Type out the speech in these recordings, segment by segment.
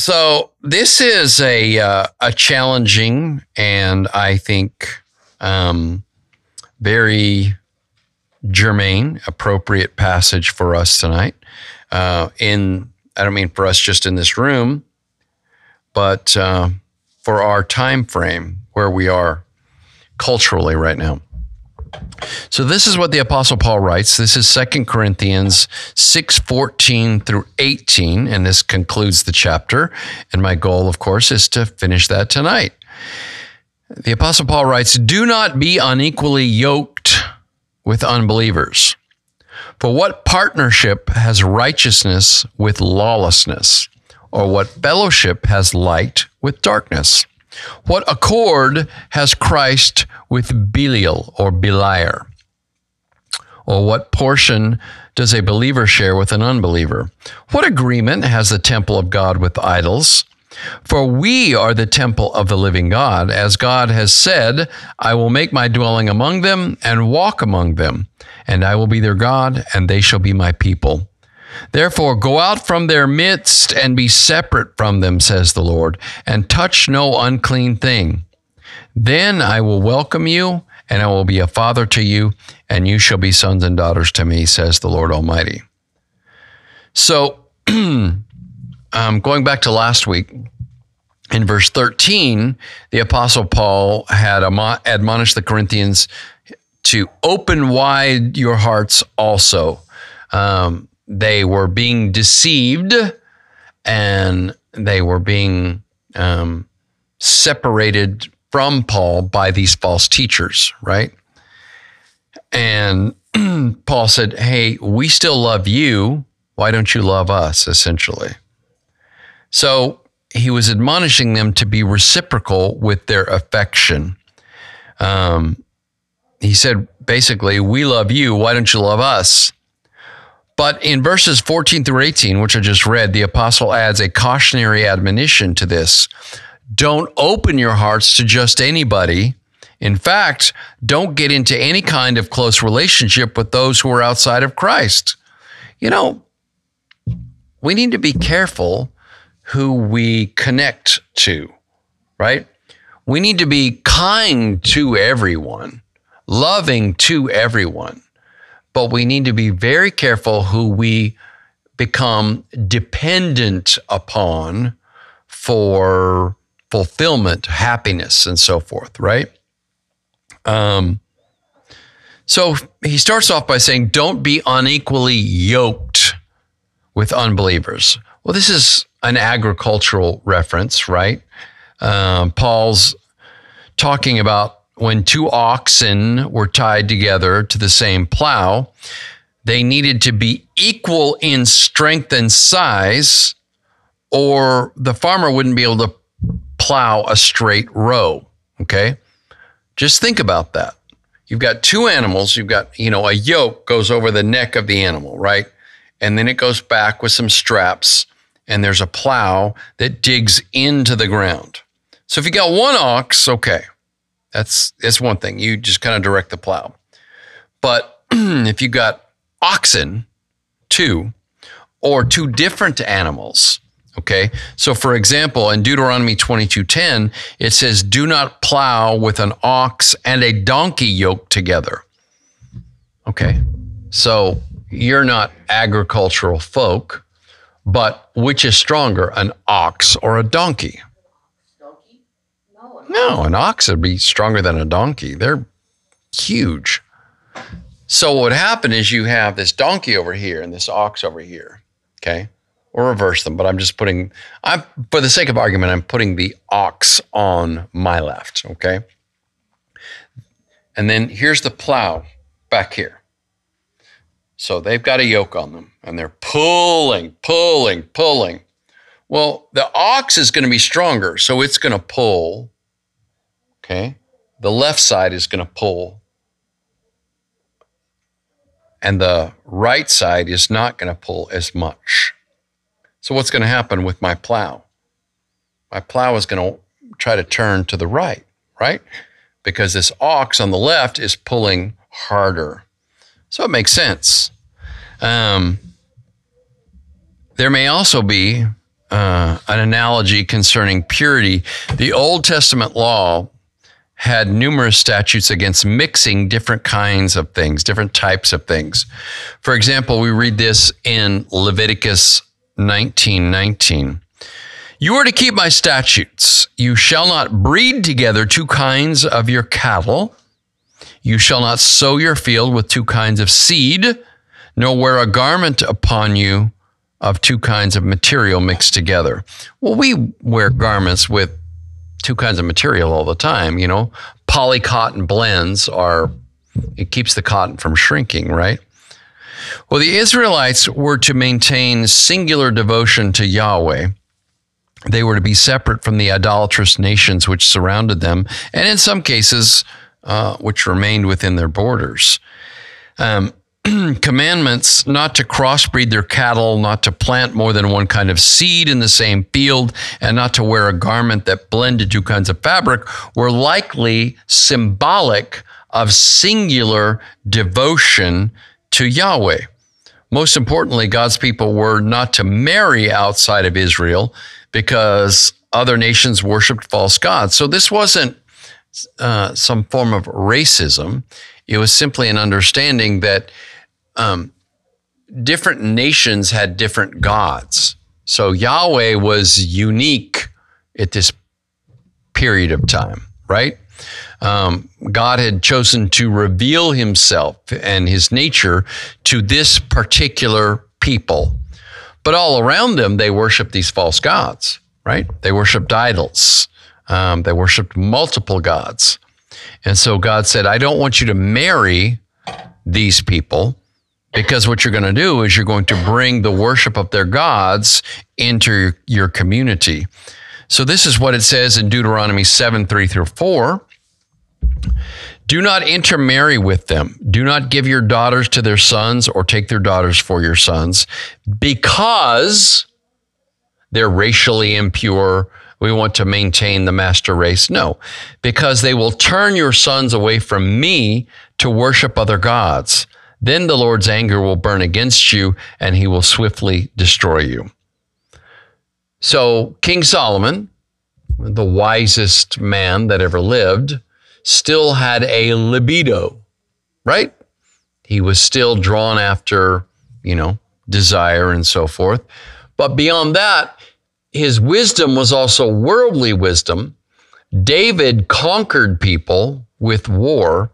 So this is a uh, a challenging and I think um, very germane, appropriate passage for us tonight. Uh, in I don't mean for us just in this room, but uh, for our time frame where we are culturally right now. So this is what the apostle Paul writes. This is 2 Corinthians 6:14 through 18 and this concludes the chapter and my goal of course is to finish that tonight. The apostle Paul writes, "Do not be unequally yoked with unbelievers. For what partnership has righteousness with lawlessness? Or what fellowship has light with darkness?" What accord has Christ with Belial or Beliar? Or what portion does a believer share with an unbeliever? What agreement has the temple of God with idols? For we are the temple of the living God, as God has said, I will make my dwelling among them and walk among them, and I will be their God, and they shall be my people. Therefore, go out from their midst and be separate from them, says the Lord, and touch no unclean thing. Then I will welcome you, and I will be a father to you, and you shall be sons and daughters to me, says the Lord Almighty. So, um, going back to last week, in verse 13, the Apostle Paul had admonished the Corinthians to open wide your hearts also. Um, they were being deceived and they were being um, separated from Paul by these false teachers, right? And Paul said, Hey, we still love you. Why don't you love us, essentially? So he was admonishing them to be reciprocal with their affection. Um, he said, basically, we love you. Why don't you love us? But in verses 14 through 18, which I just read, the apostle adds a cautionary admonition to this. Don't open your hearts to just anybody. In fact, don't get into any kind of close relationship with those who are outside of Christ. You know, we need to be careful who we connect to, right? We need to be kind to everyone, loving to everyone but we need to be very careful who we become dependent upon for fulfillment, happiness, and so forth, right? Um, so he starts off by saying, Don't be unequally yoked with unbelievers. Well, this is an agricultural reference, right? Um, Paul's talking about when two oxen were tied together to the same plow, they needed to be equal in strength and size, or the farmer wouldn't be able to plow a straight row. Okay. Just think about that. You've got two animals. You've got, you know, a yoke goes over the neck of the animal, right? And then it goes back with some straps, and there's a plow that digs into the ground. So if you got one ox, okay, that's that's one thing. You just kind of direct the plow. But if you got oxen, two, or two different animals, okay? So for example, in Deuteronomy 22:10, it says, "Do not plow with an ox and a donkey yoked together." Okay. So you're not agricultural folk, but which is stronger, an ox or a donkey? No, an ox would be stronger than a donkey. They're huge. So what would happen is you have this donkey over here and this ox over here. Okay. Or reverse them, but I'm just putting I'm for the sake of argument, I'm putting the ox on my left. Okay. And then here's the plow back here. So they've got a yoke on them and they're pulling, pulling, pulling. Well, the ox is going to be stronger, so it's going to pull Okay. The left side is going to pull, and the right side is not going to pull as much. So, what's going to happen with my plow? My plow is going to try to turn to the right, right? Because this ox on the left is pulling harder. So, it makes sense. Um, there may also be uh, an analogy concerning purity. The Old Testament law had numerous statutes against mixing different kinds of things, different types of things. For example, we read this in Leviticus 19 19. You are to keep my statutes. You shall not breed together two kinds of your cattle. You shall not sow your field with two kinds of seed, nor wear a garment upon you of two kinds of material mixed together. Well, we wear garments with two kinds of material all the time, you know. Poly cotton blends are, it keeps the cotton from shrinking, right? Well, the Israelites were to maintain singular devotion to Yahweh they were to be separate from the idolatrous nations which surrounded them, and in some cases, uh, which remained within their borders. Um, commandments not to crossbreed their cattle, not to plant more than one kind of seed in the same field, and not to wear a garment that blended two kinds of fabric were likely symbolic of singular devotion to Yahweh. Most importantly, God's people were not to marry outside of Israel because other nations worshiped false gods. So this wasn't uh, some form of racism. It was simply an understanding that um, different nations had different gods. So Yahweh was unique at this period of time, right? Um, God had chosen to reveal himself and his nature to this particular people. But all around them, they worshiped these false gods, right? They worshiped idols. Um, they worshiped multiple gods. And so God said, I don't want you to marry these people because what you're going to do is you're going to bring the worship of their gods into your community. So this is what it says in Deuteronomy 7 3 through 4. Do not intermarry with them. Do not give your daughters to their sons or take their daughters for your sons because they're racially impure. We want to maintain the master race. No, because they will turn your sons away from me to worship other gods. Then the Lord's anger will burn against you and he will swiftly destroy you. So, King Solomon, the wisest man that ever lived, still had a libido, right? He was still drawn after, you know, desire and so forth. But beyond that, his wisdom was also worldly wisdom. David conquered people with war.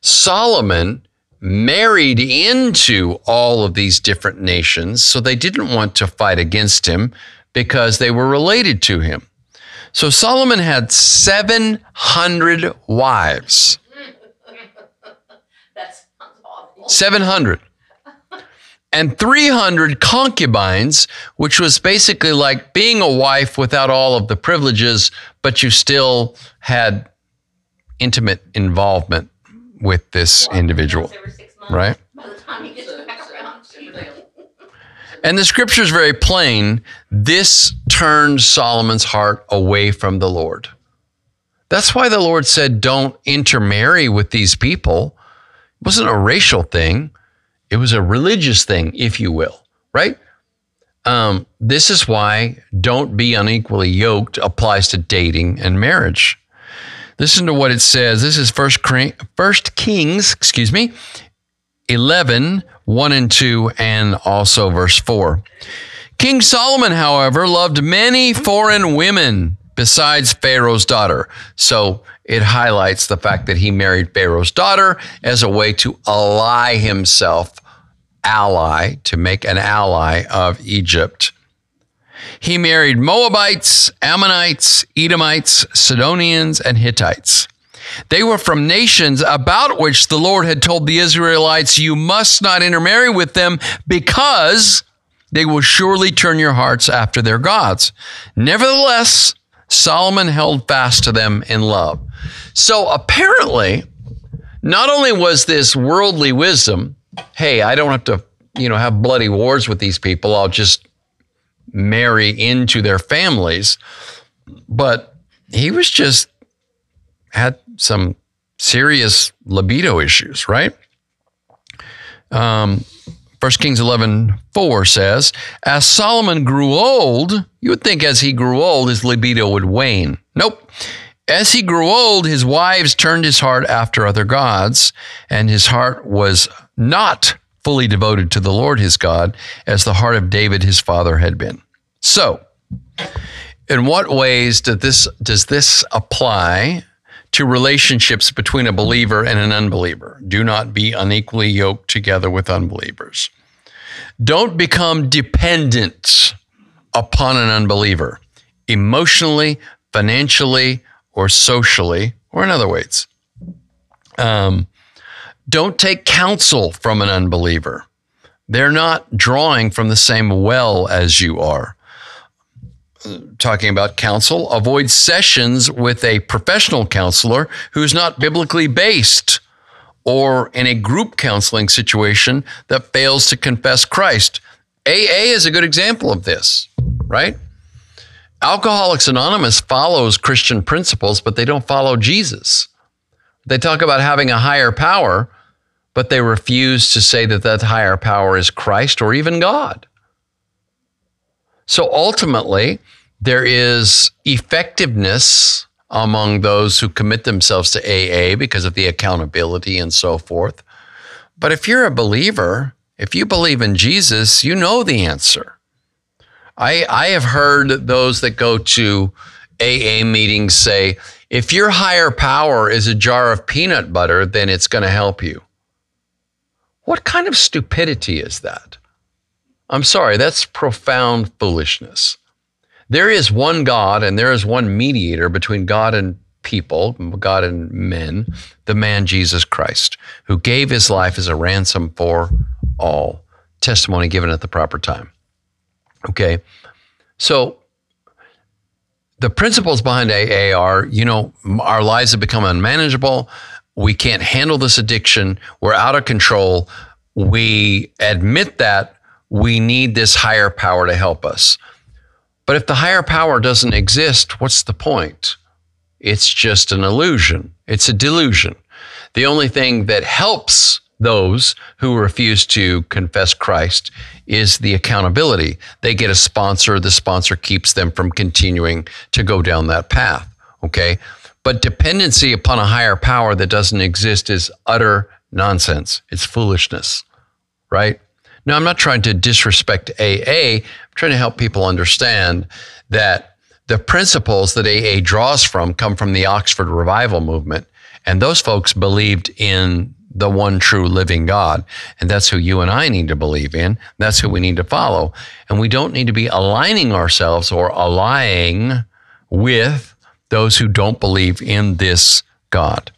Solomon married into all of these different nations, so they didn't want to fight against him because they were related to him. So Solomon had 700 wives. 700. And 300 concubines, which was basically like being a wife without all of the privileges, but you still had intimate involvement with this individual. Right? And the scripture is very plain. This turned Solomon's heart away from the Lord. That's why the Lord said, don't intermarry with these people. It wasn't a racial thing, it was a religious thing, if you will, right? Um, this is why don't be unequally yoked applies to dating and marriage. Listen to what it says. This is First, First Kings, excuse me, 11, 1 and 2, and also verse 4. King Solomon, however, loved many foreign women besides Pharaoh's daughter. So it highlights the fact that he married Pharaoh's daughter as a way to ally himself, ally, to make an ally of Egypt. He married Moabites, Ammonites, Edomites, Sidonians, and Hittites. They were from nations about which the Lord had told the Israelites, You must not intermarry with them because they will surely turn your hearts after their gods. Nevertheless, Solomon held fast to them in love. So apparently, not only was this worldly wisdom, hey, I don't have to, you know, have bloody wars with these people. I'll just marry into their families. But he was just had some serious libido issues, right? Um, 1 Kings 11 4 says, As Solomon grew old, you would think as he grew old, his libido would wane. Nope. As he grew old, his wives turned his heart after other gods, and his heart was not fully devoted to the Lord his God, as the heart of David his father had been. So, in what ways does this, does this apply to relationships between a believer and an unbeliever? Do not be unequally yoked together with unbelievers. Don't become dependent upon an unbeliever emotionally, financially, or socially, or in other ways. Um, don't take counsel from an unbeliever. They're not drawing from the same well as you are. Talking about counsel, avoid sessions with a professional counselor who's not biblically based or in a group counseling situation that fails to confess Christ. AA is a good example of this, right? Alcoholics Anonymous follows Christian principles, but they don't follow Jesus. They talk about having a higher power, but they refuse to say that that higher power is Christ or even God. So ultimately, there is effectiveness among those who commit themselves to AA because of the accountability and so forth. But if you're a believer, if you believe in Jesus, you know the answer. I, I have heard those that go to AA meetings say, if your higher power is a jar of peanut butter, then it's going to help you. What kind of stupidity is that? I'm sorry, that's profound foolishness. There is one God and there is one mediator between God and people, God and men, the man Jesus Christ, who gave his life as a ransom for all. Testimony given at the proper time. Okay. So the principles behind AA are, you know, our lives have become unmanageable. We can't handle this addiction. We're out of control. We admit that we need this higher power to help us. But if the higher power doesn't exist, what's the point? It's just an illusion. It's a delusion. The only thing that helps those who refuse to confess Christ is the accountability. They get a sponsor, the sponsor keeps them from continuing to go down that path. Okay. But dependency upon a higher power that doesn't exist is utter nonsense. It's foolishness, right? Now, I'm not trying to disrespect AA. I'm trying to help people understand that the principles that AA draws from come from the Oxford Revival movement. And those folks believed in the one true living God. And that's who you and I need to believe in. That's who we need to follow. And we don't need to be aligning ourselves or allying with those who don't believe in this God.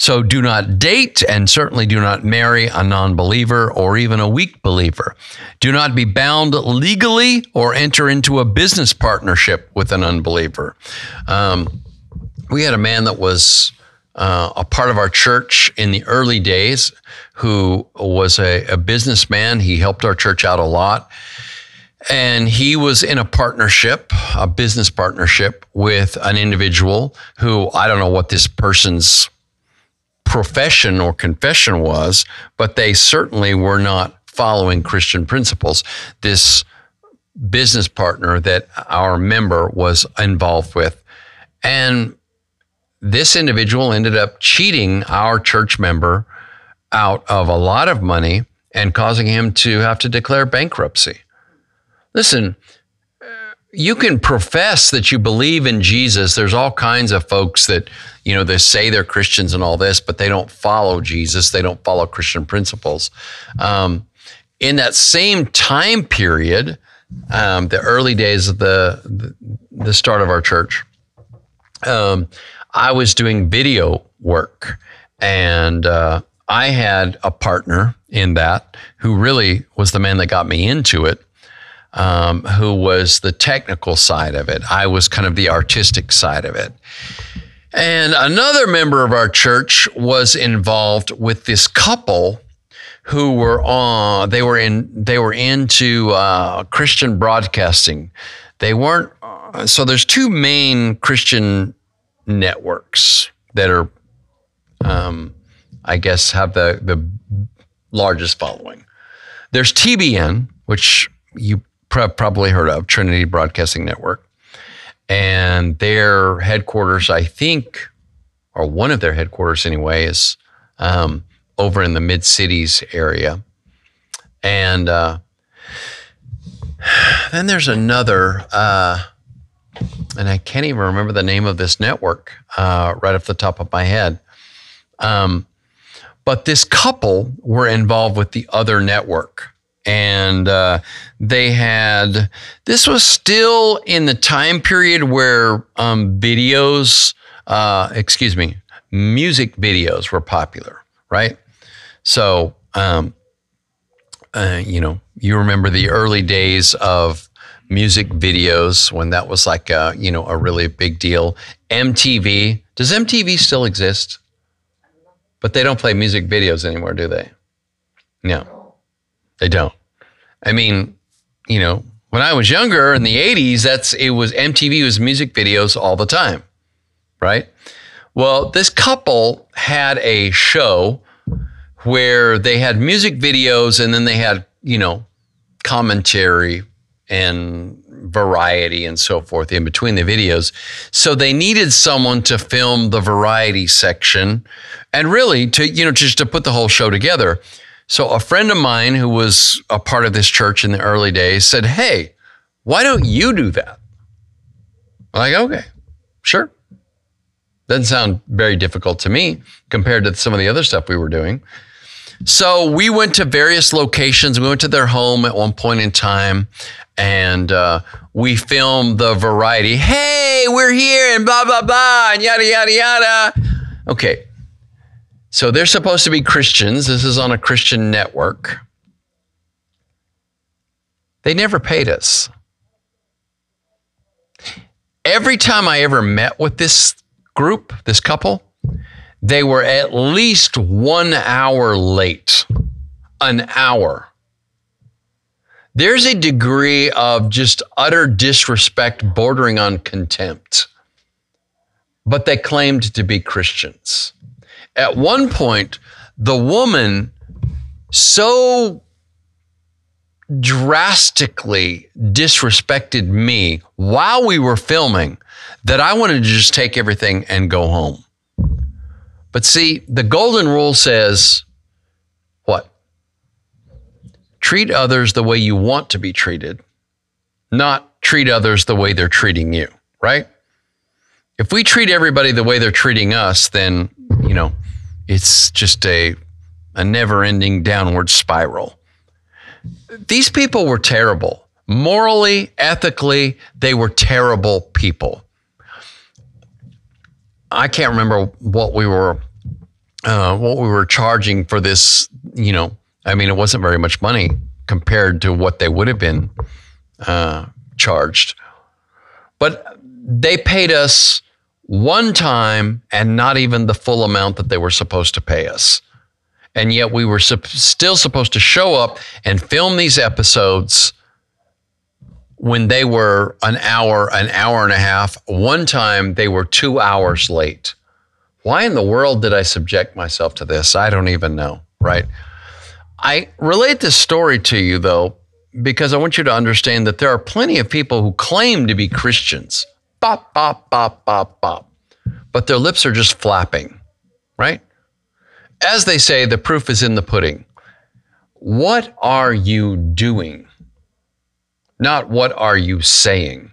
So do not date and certainly do not marry a non believer or even a weak believer. Do not be bound legally or enter into a business partnership with an unbeliever. Um, we had a man that was uh, a part of our church in the early days who was a, a businessman. He helped our church out a lot. And he was in a partnership, a business partnership with an individual who I don't know what this person's profession or confession was, but they certainly were not following Christian principles. This business partner that our member was involved with. And this individual ended up cheating our church member out of a lot of money and causing him to have to declare bankruptcy. Listen, you can profess that you believe in Jesus. There's all kinds of folks that, you know, they say they're Christians and all this, but they don't follow Jesus. They don't follow Christian principles. Um, in that same time period, um, the early days of the, the, start of our church, um, I was doing video work and uh, I had a partner in that who really was the man that got me into it, um, who was the technical side of it. I was kind of the artistic side of it. And another member of our church was involved with this couple who were on they were in they were into uh, Christian broadcasting. They weren't uh, so there's two main Christian networks that are, um, I guess, have the, the largest following. There's TBN, which you probably heard of, Trinity Broadcasting Network. And their headquarters, I think, or one of their headquarters anyway, is um, over in the mid cities area. And uh, then there's another, uh, and I can't even remember the name of this network uh, right off the top of my head. Um, but this couple were involved with the other network. And uh, they had, this was still in the time period where um, videos, uh, excuse me, music videos were popular, right? So, um, uh, you know, you remember the early days of music videos when that was like a, you know, a really big deal. MTV, does MTV still exist? But they don't play music videos anymore, do they? No, they don't. I mean, you know, when I was younger in the 80s, that's it was MTV was music videos all the time, right? Well, this couple had a show where they had music videos and then they had, you know, commentary and variety and so forth in between the videos. So they needed someone to film the variety section and really to, you know, just to put the whole show together. So a friend of mine who was a part of this church in the early days said, Hey, why don't you do that? I'm like, okay, sure. Doesn't sound very difficult to me compared to some of the other stuff we were doing. So we went to various locations. We went to their home at one point in time and uh, we filmed the variety. Hey, we're here and blah, blah, blah, and yada, yada, yada. Okay. So they're supposed to be Christians. This is on a Christian network. They never paid us. Every time I ever met with this group, this couple, they were at least one hour late. An hour. There's a degree of just utter disrespect bordering on contempt. But they claimed to be Christians. At one point, the woman so drastically disrespected me while we were filming that I wanted to just take everything and go home. But see, the golden rule says what? Treat others the way you want to be treated, not treat others the way they're treating you, right? If we treat everybody the way they're treating us, then, you know, it's just a, a never ending downward spiral. These people were terrible. Morally, ethically, they were terrible people. I can't remember what we were uh, what we were charging for this. You know, I mean, it wasn't very much money compared to what they would have been uh, charged, but they paid us one time and not even the full amount that they were supposed to pay us. And yet we were su- still supposed to show up and film these episodes when they were an hour, an hour and a half. One time they were two hours late. Why in the world did I subject myself to this? I don't even know, right? I relate this story to you though, because I want you to understand that there are plenty of people who claim to be Christians. Bop, bop, bop, bop, bop. But their lips are just flapping, right? As they say, the proof is in the pudding. What are you doing? not what are you saying.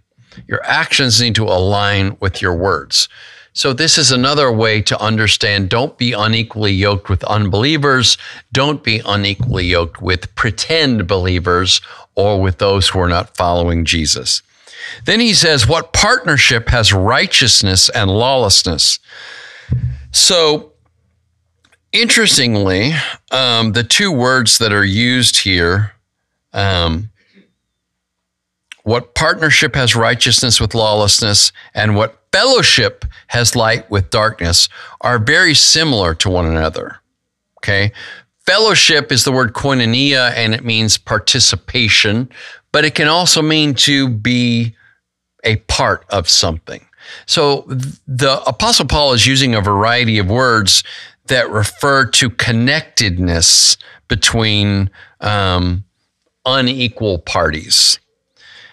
Your actions need to align with your words. So, this is another way to understand don't be unequally yoked with unbelievers. Don't be unequally yoked with pretend believers or with those who are not following Jesus. Then he says, What partnership has righteousness and lawlessness? So, interestingly, um, the two words that are used here um, what partnership has righteousness with lawlessness, and what fellowship has light with darkness are very similar to one another. Okay. Fellowship is the word koinonia and it means participation, but it can also mean to be a part of something. So the Apostle Paul is using a variety of words that refer to connectedness between um, unequal parties.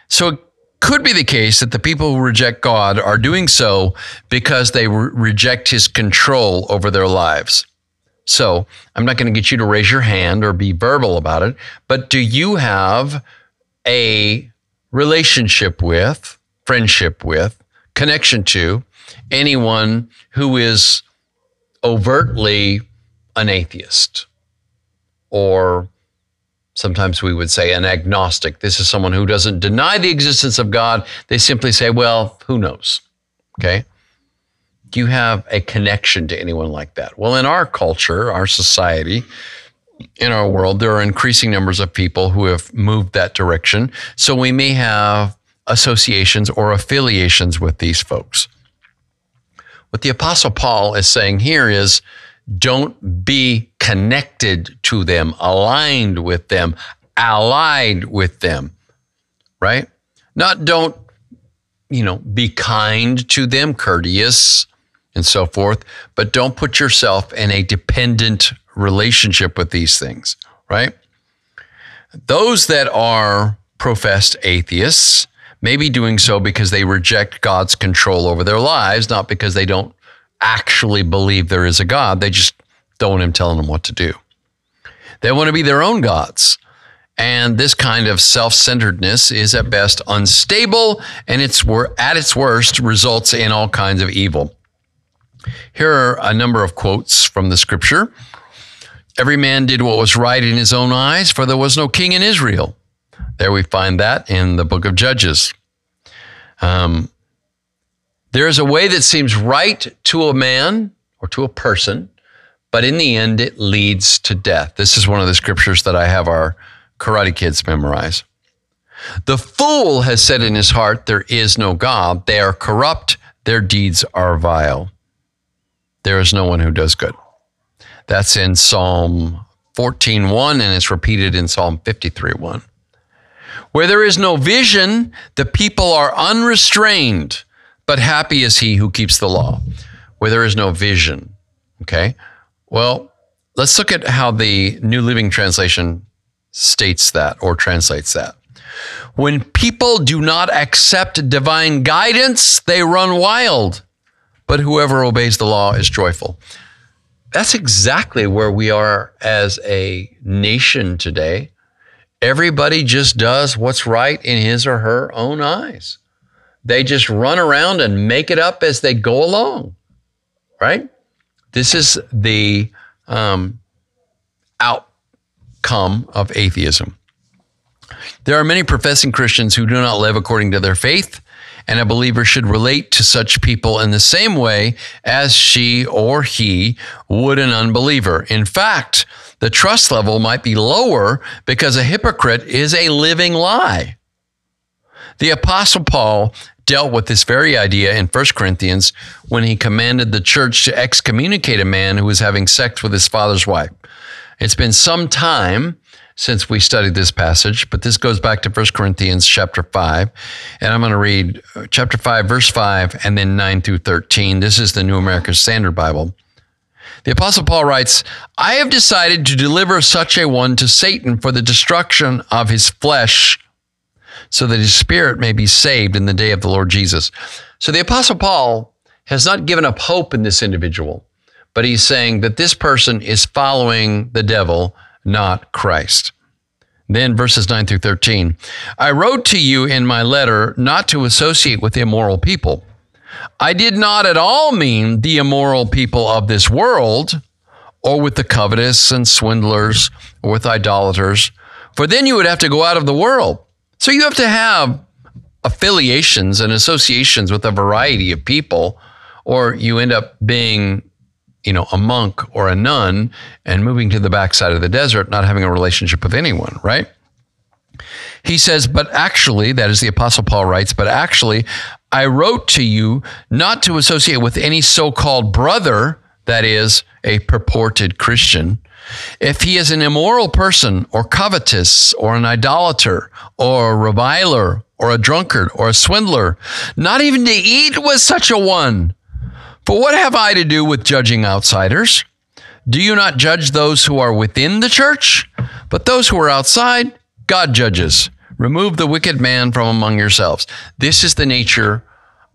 So it could be the case that the people who reject God are doing so because they re- reject his control over their lives. So I'm not going to get you to raise your hand or be verbal about it, but do you have a relationship with, friendship with, connection to anyone who is overtly an atheist or sometimes we would say an agnostic. This is someone who doesn't deny the existence of God. They simply say, well, who knows? Okay. Do you have a connection to anyone like that? Well, in our culture, our society, in our world, there are increasing numbers of people who have moved that direction. So we may have associations or affiliations with these folks. What the Apostle Paul is saying here is don't be connected to them, aligned with them, allied with them, right? Not don't, you know, be kind to them, courteous, and so forth, but don't put yourself in a dependent relationship with these things, right? Those that are professed atheists may be doing so because they reject God's control over their lives, not because they don't actually believe there is a God. They just don't want him telling them what to do. They want to be their own gods. And this kind of self centeredness is at best unstable and it's at its worst results in all kinds of evil. Here are a number of quotes from the scripture. Every man did what was right in his own eyes, for there was no king in Israel. There we find that in the book of Judges. Um, there is a way that seems right to a man or to a person, but in the end, it leads to death. This is one of the scriptures that I have our karate kids memorize. The fool has said in his heart, There is no God. They are corrupt, their deeds are vile. There is no one who does good. That's in Psalm 14:1 and it's repeated in Psalm 53:1. Where there is no vision, the people are unrestrained, but happy is he who keeps the law. Where there is no vision, okay? Well, let's look at how the New Living Translation states that or translates that. When people do not accept divine guidance, they run wild, but whoever obeys the law is joyful that's exactly where we are as a nation today. Everybody just does what's right in his or her own eyes. They just run around and make it up as they go along, right? This is the um, outcome of atheism. There are many professing Christians who do not live according to their faith and a believer should relate to such people in the same way as she or he would an unbeliever. In fact, the trust level might be lower because a hypocrite is a living lie. The Apostle Paul dealt with this very idea in 1 Corinthians when he commanded the church to excommunicate a man who was having sex with his father's wife. It's been some time since we studied this passage, but this goes back to 1 Corinthians chapter 5. And I'm going to read chapter 5, verse 5, and then 9 through 13. This is the New American Standard Bible. The Apostle Paul writes, I have decided to deliver such a one to Satan for the destruction of his flesh, so that his spirit may be saved in the day of the Lord Jesus. So the Apostle Paul has not given up hope in this individual, but he's saying that this person is following the devil not Christ. Then verses 9 through 13. I wrote to you in my letter not to associate with immoral people. I did not at all mean the immoral people of this world, or with the covetous and swindlers, or with idolaters, for then you would have to go out of the world. So you have to have affiliations and associations with a variety of people, or you end up being you know, a monk or a nun and moving to the backside of the desert, not having a relationship with anyone, right? He says, but actually, that is the Apostle Paul writes, but actually, I wrote to you not to associate with any so called brother, that is, a purported Christian, if he is an immoral person or covetous or an idolater or a reviler or a drunkard or a swindler, not even to eat with such a one. For what have I to do with judging outsiders? Do you not judge those who are within the church? But those who are outside, God judges. Remove the wicked man from among yourselves. This is the nature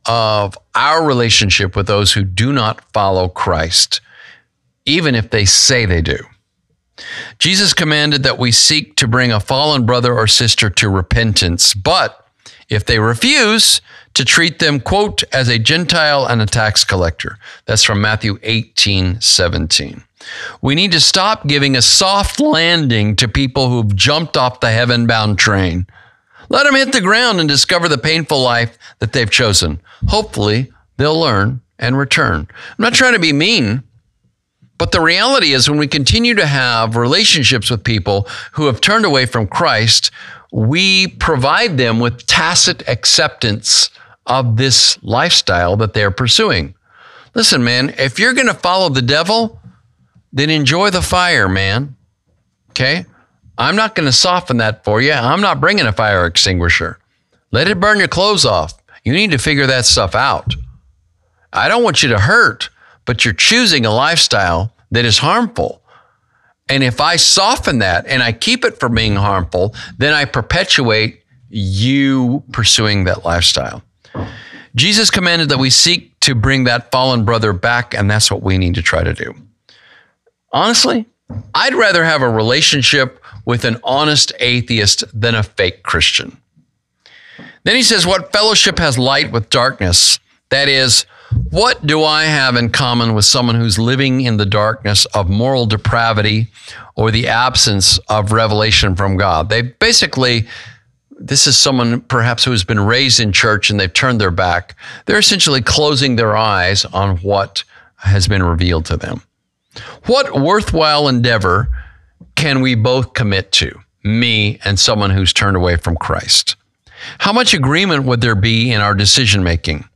of our relationship with those who do not follow Christ, even if they say they do. Jesus commanded that we seek to bring a fallen brother or sister to repentance, but if they refuse, to treat them, quote, as a Gentile and a tax collector. That's from Matthew 18, 17. We need to stop giving a soft landing to people who've jumped off the heaven bound train. Let them hit the ground and discover the painful life that they've chosen. Hopefully, they'll learn and return. I'm not trying to be mean, but the reality is when we continue to have relationships with people who have turned away from Christ, we provide them with tacit acceptance of this lifestyle that they're pursuing. Listen, man, if you're going to follow the devil, then enjoy the fire, man. Okay? I'm not going to soften that for you. I'm not bringing a fire extinguisher. Let it burn your clothes off. You need to figure that stuff out. I don't want you to hurt, but you're choosing a lifestyle that is harmful. And if I soften that and I keep it from being harmful, then I perpetuate you pursuing that lifestyle. Jesus commanded that we seek to bring that fallen brother back, and that's what we need to try to do. Honestly, I'd rather have a relationship with an honest atheist than a fake Christian. Then he says, What fellowship has light with darkness? That is, what do I have in common with someone who's living in the darkness of moral depravity or the absence of revelation from God? They basically, this is someone perhaps who has been raised in church and they've turned their back. They're essentially closing their eyes on what has been revealed to them. What worthwhile endeavor can we both commit to, me and someone who's turned away from Christ? How much agreement would there be in our decision making?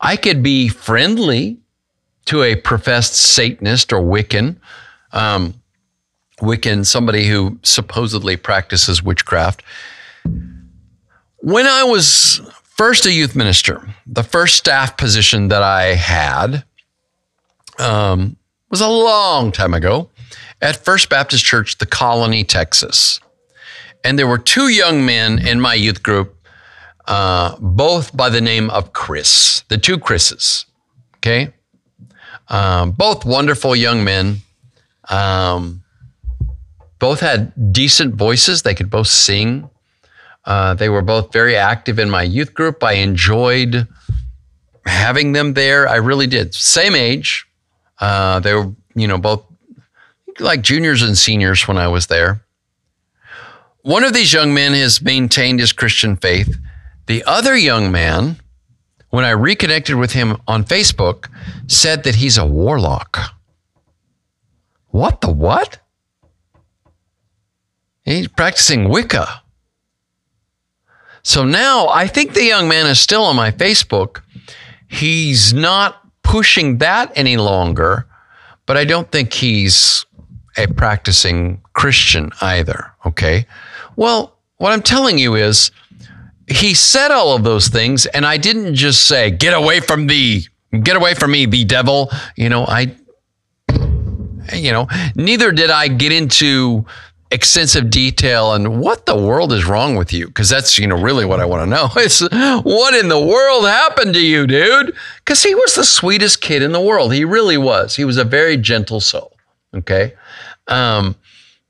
I could be friendly to a professed Satanist or Wiccan, um, Wiccan, somebody who supposedly practices witchcraft. When I was first a youth minister, the first staff position that I had um, was a long time ago at First Baptist Church, the Colony, Texas. And there were two young men in my youth group, uh, both by the name of Chris, the two Chris's. Okay. Um, both wonderful young men. Um, both had decent voices. They could both sing. Uh, they were both very active in my youth group. I enjoyed having them there. I really did. Same age. Uh, they were, you know, both like juniors and seniors when I was there. One of these young men has maintained his Christian faith. The other young man, when I reconnected with him on Facebook, said that he's a warlock. What the what? He's practicing Wicca. So now I think the young man is still on my Facebook. He's not pushing that any longer, but I don't think he's a practicing Christian either. Okay. Well, what I'm telling you is he said all of those things, and I didn't just say, get away from thee, get away from me, the devil. You know, I, you know, neither did I get into extensive detail and what the world is wrong with you because that's you know really what i want to know is what in the world happened to you dude because he was the sweetest kid in the world he really was he was a very gentle soul okay um,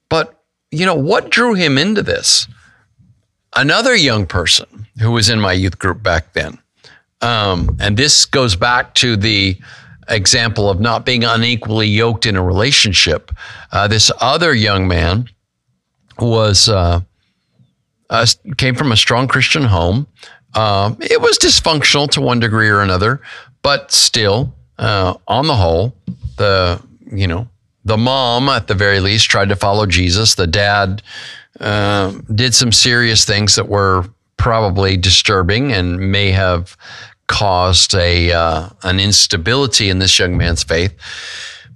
but, you know, what drew him into this? Another young person who was in my youth group back then. Um, and this goes back to the example of not being unequally yoked in a relationship. Uh, this other young man was uh, uh, came from a strong Christian home. Um, it was dysfunctional to one degree or another, but still, uh, on the whole, the you know the mom, at the very least, tried to follow Jesus. The dad uh, did some serious things that were probably disturbing and may have caused a uh, an instability in this young man's faith.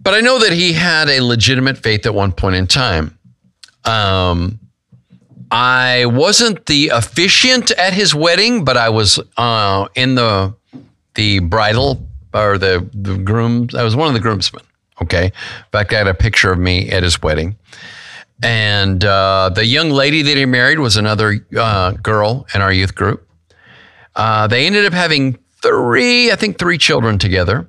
But I know that he had a legitimate faith at one point in time. Um, I wasn't the officiant at his wedding, but I was uh, in the the bridal or the the groom. I was one of the groomsmen. Okay. In fact, I had a picture of me at his wedding. And uh, the young lady that he married was another uh, girl in our youth group. Uh, they ended up having three, I think, three children together.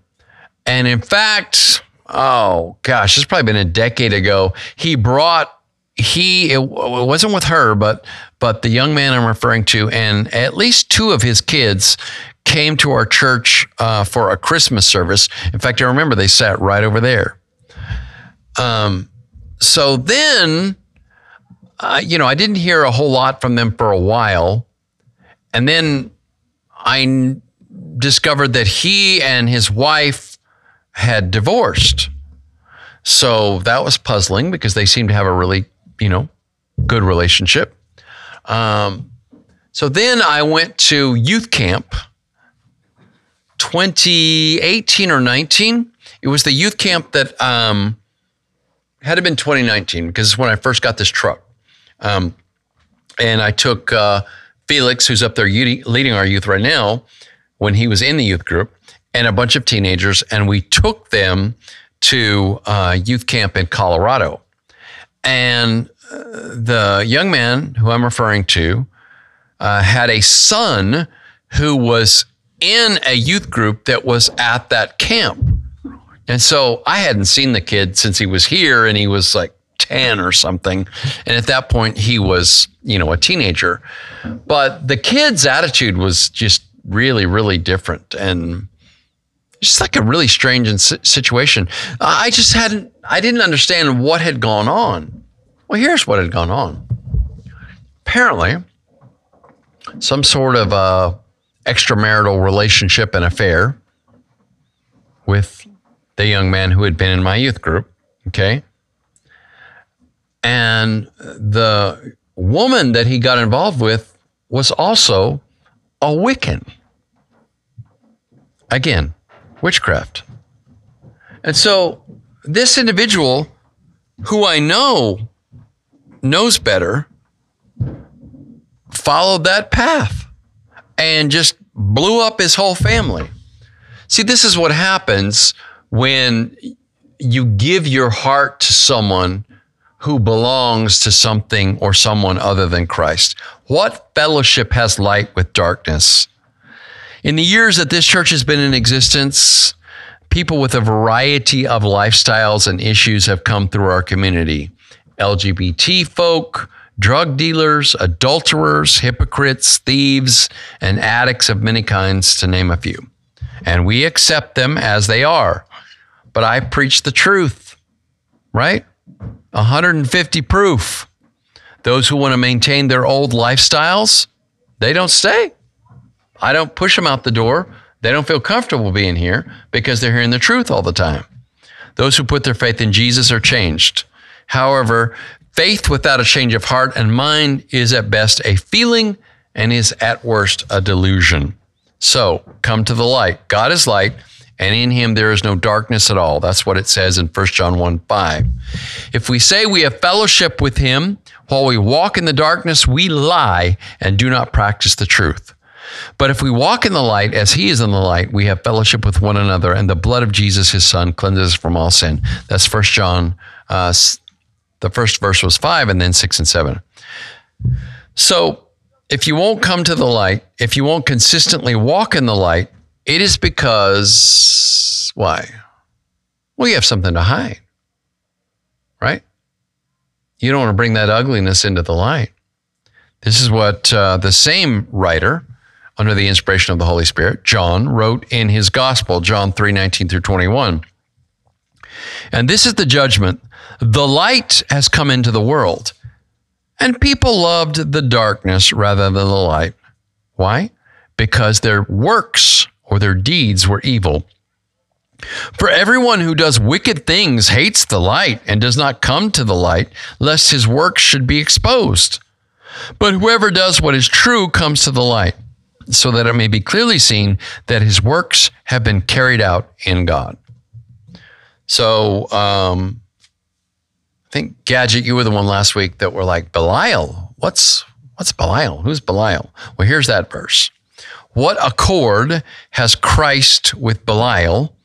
And in fact, oh gosh, it's probably been a decade ago. He brought he it, wasn't with her, but but the young man I'm referring to, and at least two of his kids came to our church uh, for a Christmas service. In fact, I remember they sat right over there. Um, so then, uh, you know, I didn't hear a whole lot from them for a while, and then I discovered that he and his wife had divorced. So that was puzzling because they seemed to have a really, you know, good relationship. Um, so then I went to youth camp 2018 or 19. It was the youth camp that um, had it been 2019 because it's when I first got this truck. Um, and I took uh, Felix, who's up there leading our youth right now, when he was in the youth group, and a bunch of teenagers, and we took them to uh, youth camp in Colorado. And uh, the young man who I'm referring to uh, had a son who was in a youth group that was at that camp. And so I hadn't seen the kid since he was here and he was like 10 or something. And at that point, he was, you know, a teenager. But the kid's attitude was just really, really different. And just like a really strange situation. I just hadn't, I didn't understand what had gone on. Well, here's what had gone on. Apparently, some sort of uh, extramarital relationship and affair with the young man who had been in my youth group. Okay. And the woman that he got involved with was also a Wiccan. Again, witchcraft. And so this individual who I know knows better followed that path and just blew up his whole family. See, this is what happens when you give your heart to someone who belongs to something or someone other than Christ. What fellowship has light with darkness? In the years that this church has been in existence, people with a variety of lifestyles and issues have come through our community. LGBT folk, drug dealers, adulterers, hypocrites, thieves, and addicts of many kinds, to name a few. And we accept them as they are. But I preach the truth, right? 150 proof. Those who want to maintain their old lifestyles, they don't stay. I don't push them out the door. They don't feel comfortable being here because they're hearing the truth all the time. Those who put their faith in Jesus are changed. However, Faith without a change of heart and mind is at best a feeling and is at worst a delusion. So come to the light. God is light, and in him there is no darkness at all. That's what it says in 1 John 1 5. If we say we have fellowship with him while we walk in the darkness, we lie and do not practice the truth. But if we walk in the light as he is in the light, we have fellowship with one another, and the blood of Jesus, his son, cleanses us from all sin. That's 1 John uh, the first verse was five and then six and seven. So if you won't come to the light, if you won't consistently walk in the light, it is because why? Well, you have something to hide, right? You don't want to bring that ugliness into the light. This is what uh, the same writer, under the inspiration of the Holy Spirit, John, wrote in his gospel, John 3 19 through 21. And this is the judgment the light has come into the world, and people loved the darkness rather than the light. Why? Because their works or their deeds were evil. For everyone who does wicked things hates the light and does not come to the light, lest his works should be exposed. But whoever does what is true comes to the light, so that it may be clearly seen that his works have been carried out in God. So, um, I think Gadget, you were the one last week that were like Belial. What's what's Belial? Who's Belial? Well, here's that verse. What accord has Christ with Belial,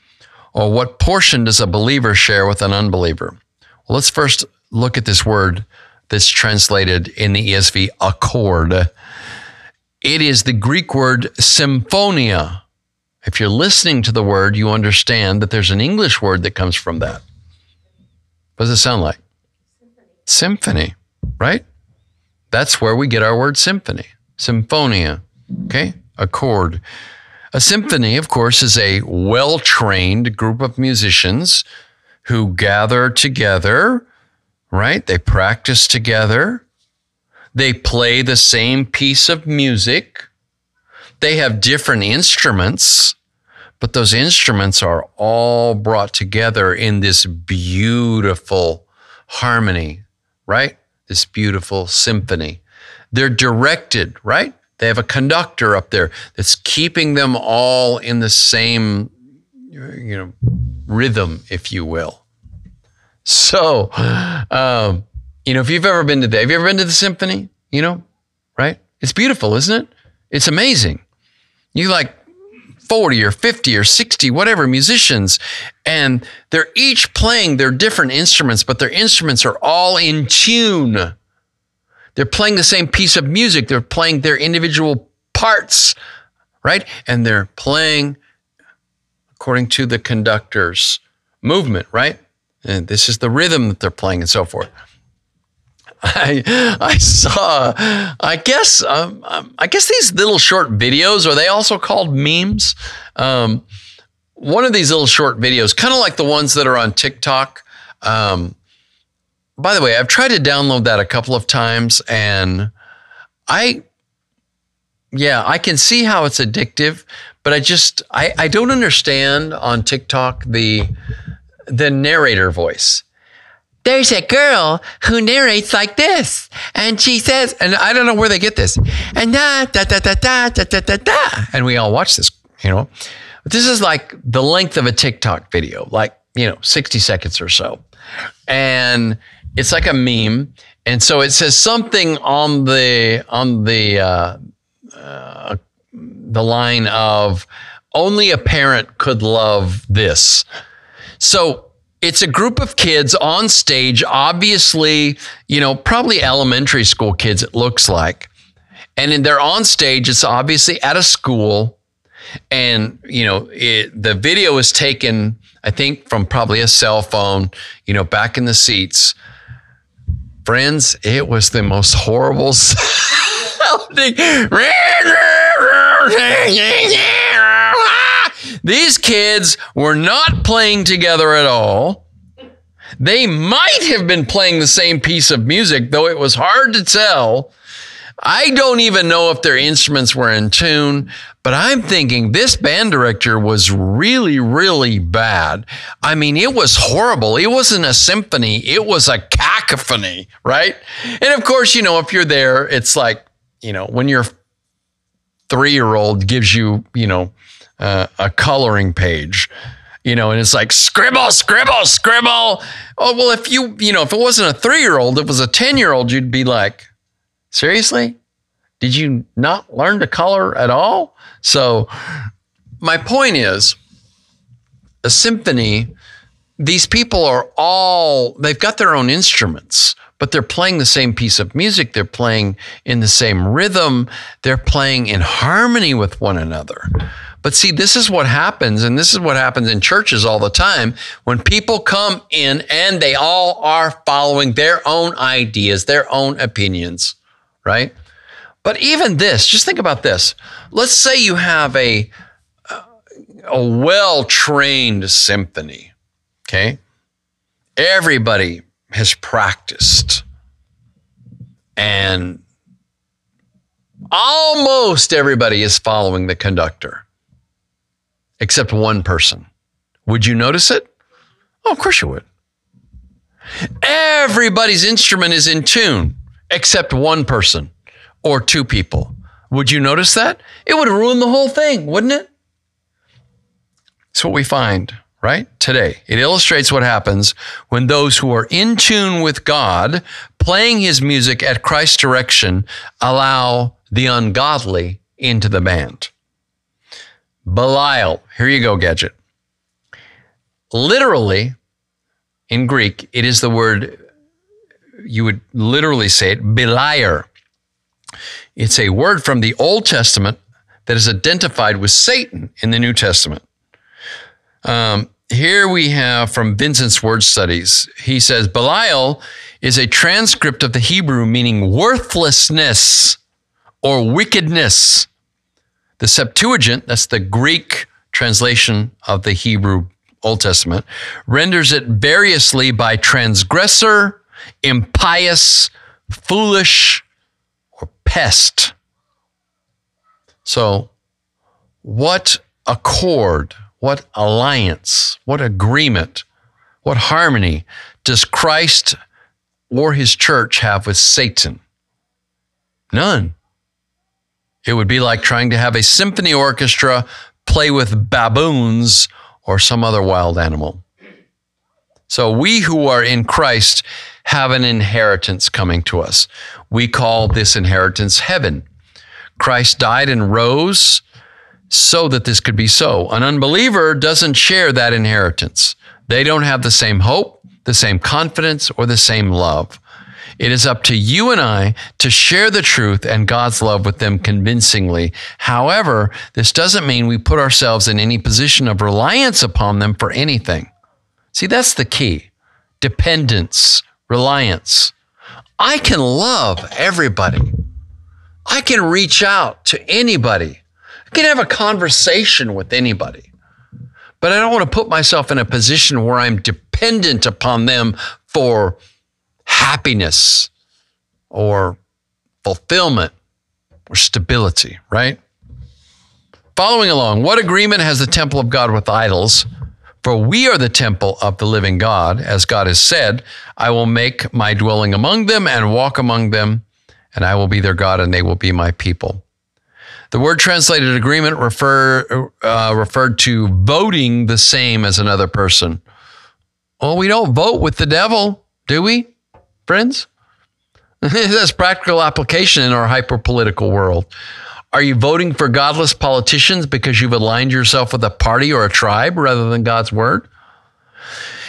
or what portion does a believer share with an unbeliever? Well, let's first look at this word that's translated in the ESV accord. It is the Greek word symphonia. If you're listening to the word, you understand that there's an English word that comes from that. What does it sound like? Symphony, right? That's where we get our word symphony, symphonia, okay? Accord. A symphony, of course, is a well trained group of musicians who gather together, right? They practice together. They play the same piece of music. They have different instruments, but those instruments are all brought together in this beautiful harmony, right? This beautiful symphony. They're directed, right? They have a conductor up there that's keeping them all in the same, you know, rhythm, if you will. So, um, you know, if you've ever been to the, have you ever been to the symphony? You know, right? It's beautiful, isn't it? It's amazing. You like 40 or 50 or 60, whatever musicians, and they're each playing their different instruments, but their instruments are all in tune. They're playing the same piece of music, they're playing their individual parts, right? And they're playing according to the conductor's movement, right? And this is the rhythm that they're playing and so forth. I I saw. I guess um, um, I guess these little short videos are they also called memes? Um, one of these little short videos, kind of like the ones that are on TikTok. Um, by the way, I've tried to download that a couple of times, and I, yeah, I can see how it's addictive, but I just I I don't understand on TikTok the the narrator voice there's a girl who narrates like this. And she says, and I don't know where they get this. And da, da, da, da, da, da, da, da, da. And we all watch this, you know. But this is like the length of a TikTok video, like, you know, 60 seconds or so. And it's like a meme. And so it says something on the, on the, uh, uh, the line of only a parent could love this. So it's a group of kids on stage, obviously, you know, probably elementary school kids, it looks like. And they're on stage, it's obviously at a school. And, you know, it, the video is taken, I think, from probably a cell phone, you know, back in the seats. Friends, it was the most horrible sounding. These kids were not playing together at all. They might have been playing the same piece of music, though it was hard to tell. I don't even know if their instruments were in tune, but I'm thinking this band director was really, really bad. I mean, it was horrible. It wasn't a symphony, it was a cacophony, right? And of course, you know, if you're there, it's like, you know, when your three year old gives you, you know, uh, a coloring page, you know, and it's like scribble, scribble, scribble. Oh, well, if you, you know, if it wasn't a three year old, it was a 10 year old, you'd be like, seriously? Did you not learn to color at all? So, my point is a symphony, these people are all, they've got their own instruments but they're playing the same piece of music. They're playing in the same rhythm. They're playing in harmony with one another. But see, this is what happens, and this is what happens in churches all the time. When people come in and they all are following their own ideas, their own opinions, right? But even this, just think about this. Let's say you have a, uh, a well trained symphony, okay? Everybody has practiced. And almost everybody is following the conductor except one person. Would you notice it? Oh, of course you would. Everybody's instrument is in tune except one person or two people. Would you notice that? It would ruin the whole thing, wouldn't it? It's what we find, right? Today. It illustrates what happens when those who are in tune with God, playing his music at Christ's direction, allow the ungodly into the band. Belial. Here you go, gadget. Literally, in Greek, it is the word you would literally say it, Beliar. It's a word from the Old Testament that is identified with Satan in the New Testament. Um, here we have from Vincent's Word Studies. He says Belial is a transcript of the Hebrew meaning worthlessness or wickedness. The Septuagint, that's the Greek translation of the Hebrew Old Testament, renders it variously by transgressor, impious, foolish, or pest. So, what accord, what alliance, what agreement, what harmony does Christ or his church have with Satan? None. It would be like trying to have a symphony orchestra play with baboons or some other wild animal. So we who are in Christ have an inheritance coming to us. We call this inheritance heaven. Christ died and rose so that this could be so. An unbeliever doesn't share that inheritance. They don't have the same hope, the same confidence, or the same love. It is up to you and I to share the truth and God's love with them convincingly. However, this doesn't mean we put ourselves in any position of reliance upon them for anything. See, that's the key dependence, reliance. I can love everybody. I can reach out to anybody. I can have a conversation with anybody. But I don't want to put myself in a position where I'm dependent upon them for happiness or fulfillment or stability, right? Following along, what agreement has the temple of God with idols? For we are the temple of the living God, as God has said, I will make my dwelling among them and walk among them, and I will be their God, and they will be my people. The word translated agreement refer, uh, referred to voting the same as another person. Well, we don't vote with the devil, do we? Friends? That's practical application in our hyper political world. Are you voting for godless politicians because you've aligned yourself with a party or a tribe rather than God's word?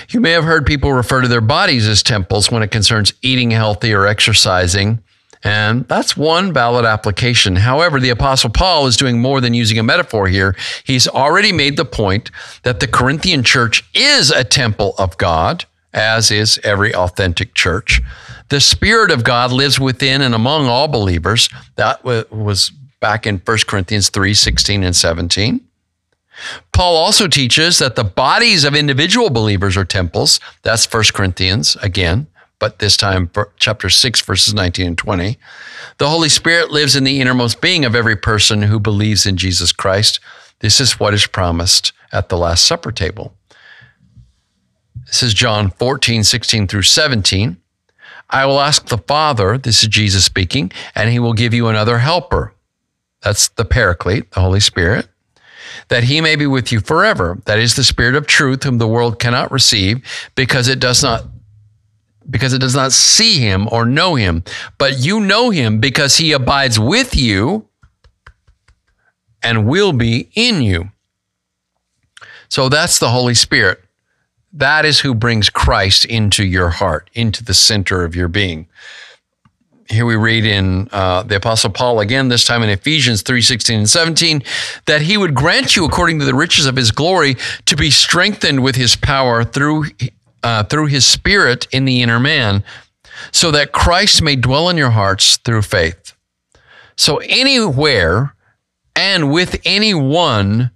You may have heard people refer to their bodies as temples when it concerns eating healthy or exercising. And that's one valid application. However, the Apostle Paul is doing more than using a metaphor here. He's already made the point that the Corinthian church is a temple of God as is every authentic church. The Spirit of God lives within and among all believers. That was back in 1 Corinthians 3 16 and 17. Paul also teaches that the bodies of individual believers are temples. That's 1 Corinthians again, but this time chapter 6, verses 19 and 20. The Holy Spirit lives in the innermost being of every person who believes in Jesus Christ. This is what is promised at the Last Supper table. This is John 14, 16 through 17. I will ask the Father, this is Jesus speaking, and he will give you another helper. That's the Paraclete, the Holy Spirit, that he may be with you forever. That is the Spirit of truth, whom the world cannot receive because it does not because it does not see him or know him, but you know him because he abides with you and will be in you. So that's the Holy Spirit. That is who brings Christ into your heart, into the center of your being. Here we read in uh, the Apostle Paul again, this time in Ephesians 3 16 and 17, that he would grant you, according to the riches of his glory, to be strengthened with his power through, uh, through his spirit in the inner man, so that Christ may dwell in your hearts through faith. So, anywhere and with anyone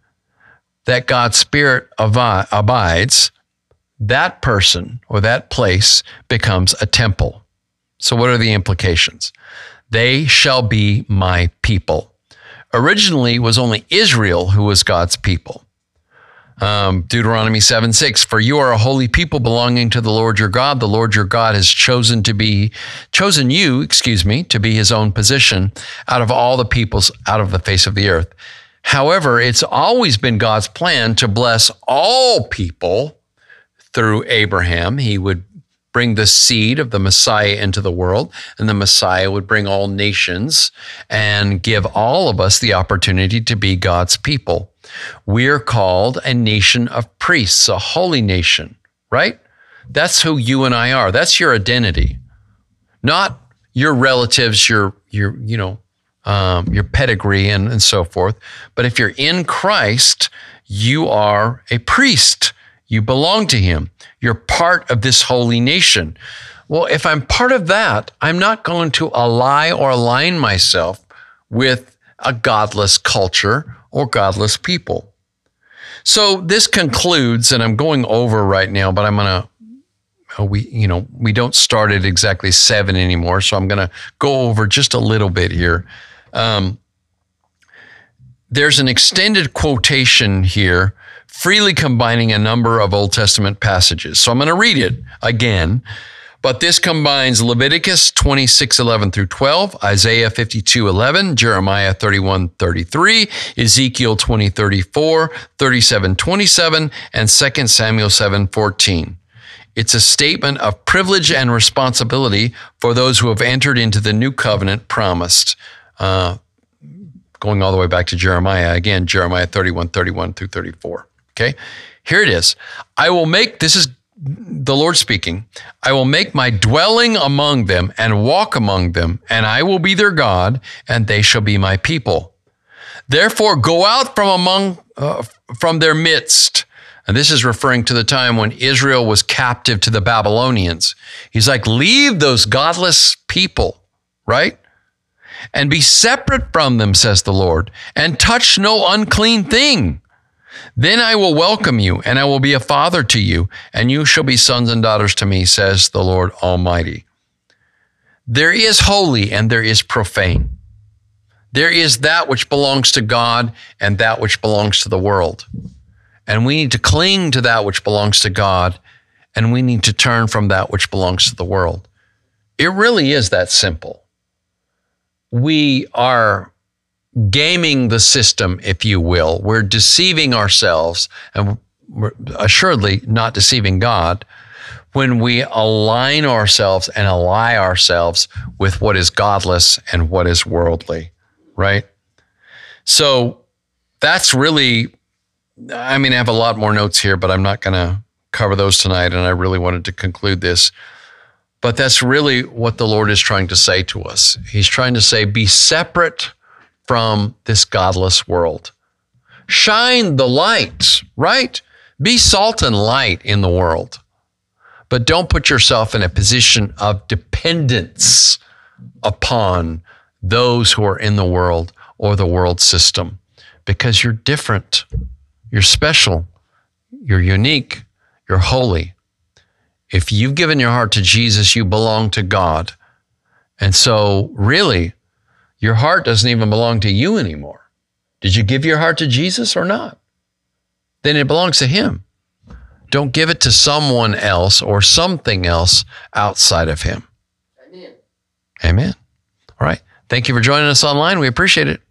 that God's Spirit abides, that person or that place becomes a temple. So, what are the implications? They shall be my people. Originally, was only Israel who was God's people. Um, Deuteronomy 7 6, for you are a holy people belonging to the Lord your God. The Lord your God has chosen to be, chosen you, excuse me, to be his own position out of all the peoples out of the face of the earth. However, it's always been God's plan to bless all people through Abraham. He would bring the seed of the Messiah into the world, and the Messiah would bring all nations and give all of us the opportunity to be God's people. We're called a nation of priests, a holy nation, right? That's who you and I are. That's your identity. not your relatives, your your you know um, your pedigree and, and so forth. But if you're in Christ, you are a priest. You belong to Him. You're part of this holy nation. Well, if I'm part of that, I'm not going to ally or align myself with a godless culture or godless people. So this concludes, and I'm going over right now, but I'm going to uh, we you know we don't start at exactly seven anymore so i'm going to go over just a little bit here um, there's an extended quotation here freely combining a number of old testament passages so i'm going to read it again but this combines Leviticus 26, 11 through 12, Isaiah 52, 11, Jeremiah 31, 33, Ezekiel 20, 34, 37, 27, and 2 Samuel 7, 14. It's a statement of privilege and responsibility for those who have entered into the new covenant promised. Uh, going all the way back to Jeremiah, again, Jeremiah 31, 31 through 34. Okay, here it is. I will make, this is the Lord speaking, I will make my dwelling among them and walk among them, and I will be their God, and they shall be my people. Therefore, go out from among, uh, from their midst and this is referring to the time when Israel was captive to the Babylonians. He's like, leave those godless people, right? And be separate from them, says the Lord, and touch no unclean thing. Then I will welcome you, and I will be a father to you, and you shall be sons and daughters to me, says the Lord Almighty. There is holy and there is profane. There is that which belongs to God and that which belongs to the world. And we need to cling to that which belongs to God, and we need to turn from that which belongs to the world. It really is that simple. We are gaming the system, if you will. We're deceiving ourselves, and we're assuredly not deceiving God when we align ourselves and ally ourselves with what is godless and what is worldly, right? So that's really I mean, I have a lot more notes here, but I'm not going to cover those tonight. And I really wanted to conclude this. But that's really what the Lord is trying to say to us. He's trying to say, be separate from this godless world. Shine the lights, right? Be salt and light in the world. But don't put yourself in a position of dependence upon those who are in the world or the world system because you're different. You're special. You're unique. You're holy. If you've given your heart to Jesus, you belong to God. And so, really, your heart doesn't even belong to you anymore. Did you give your heart to Jesus or not? Then it belongs to Him. Don't give it to someone else or something else outside of Him. Amen. Amen. All right. Thank you for joining us online. We appreciate it.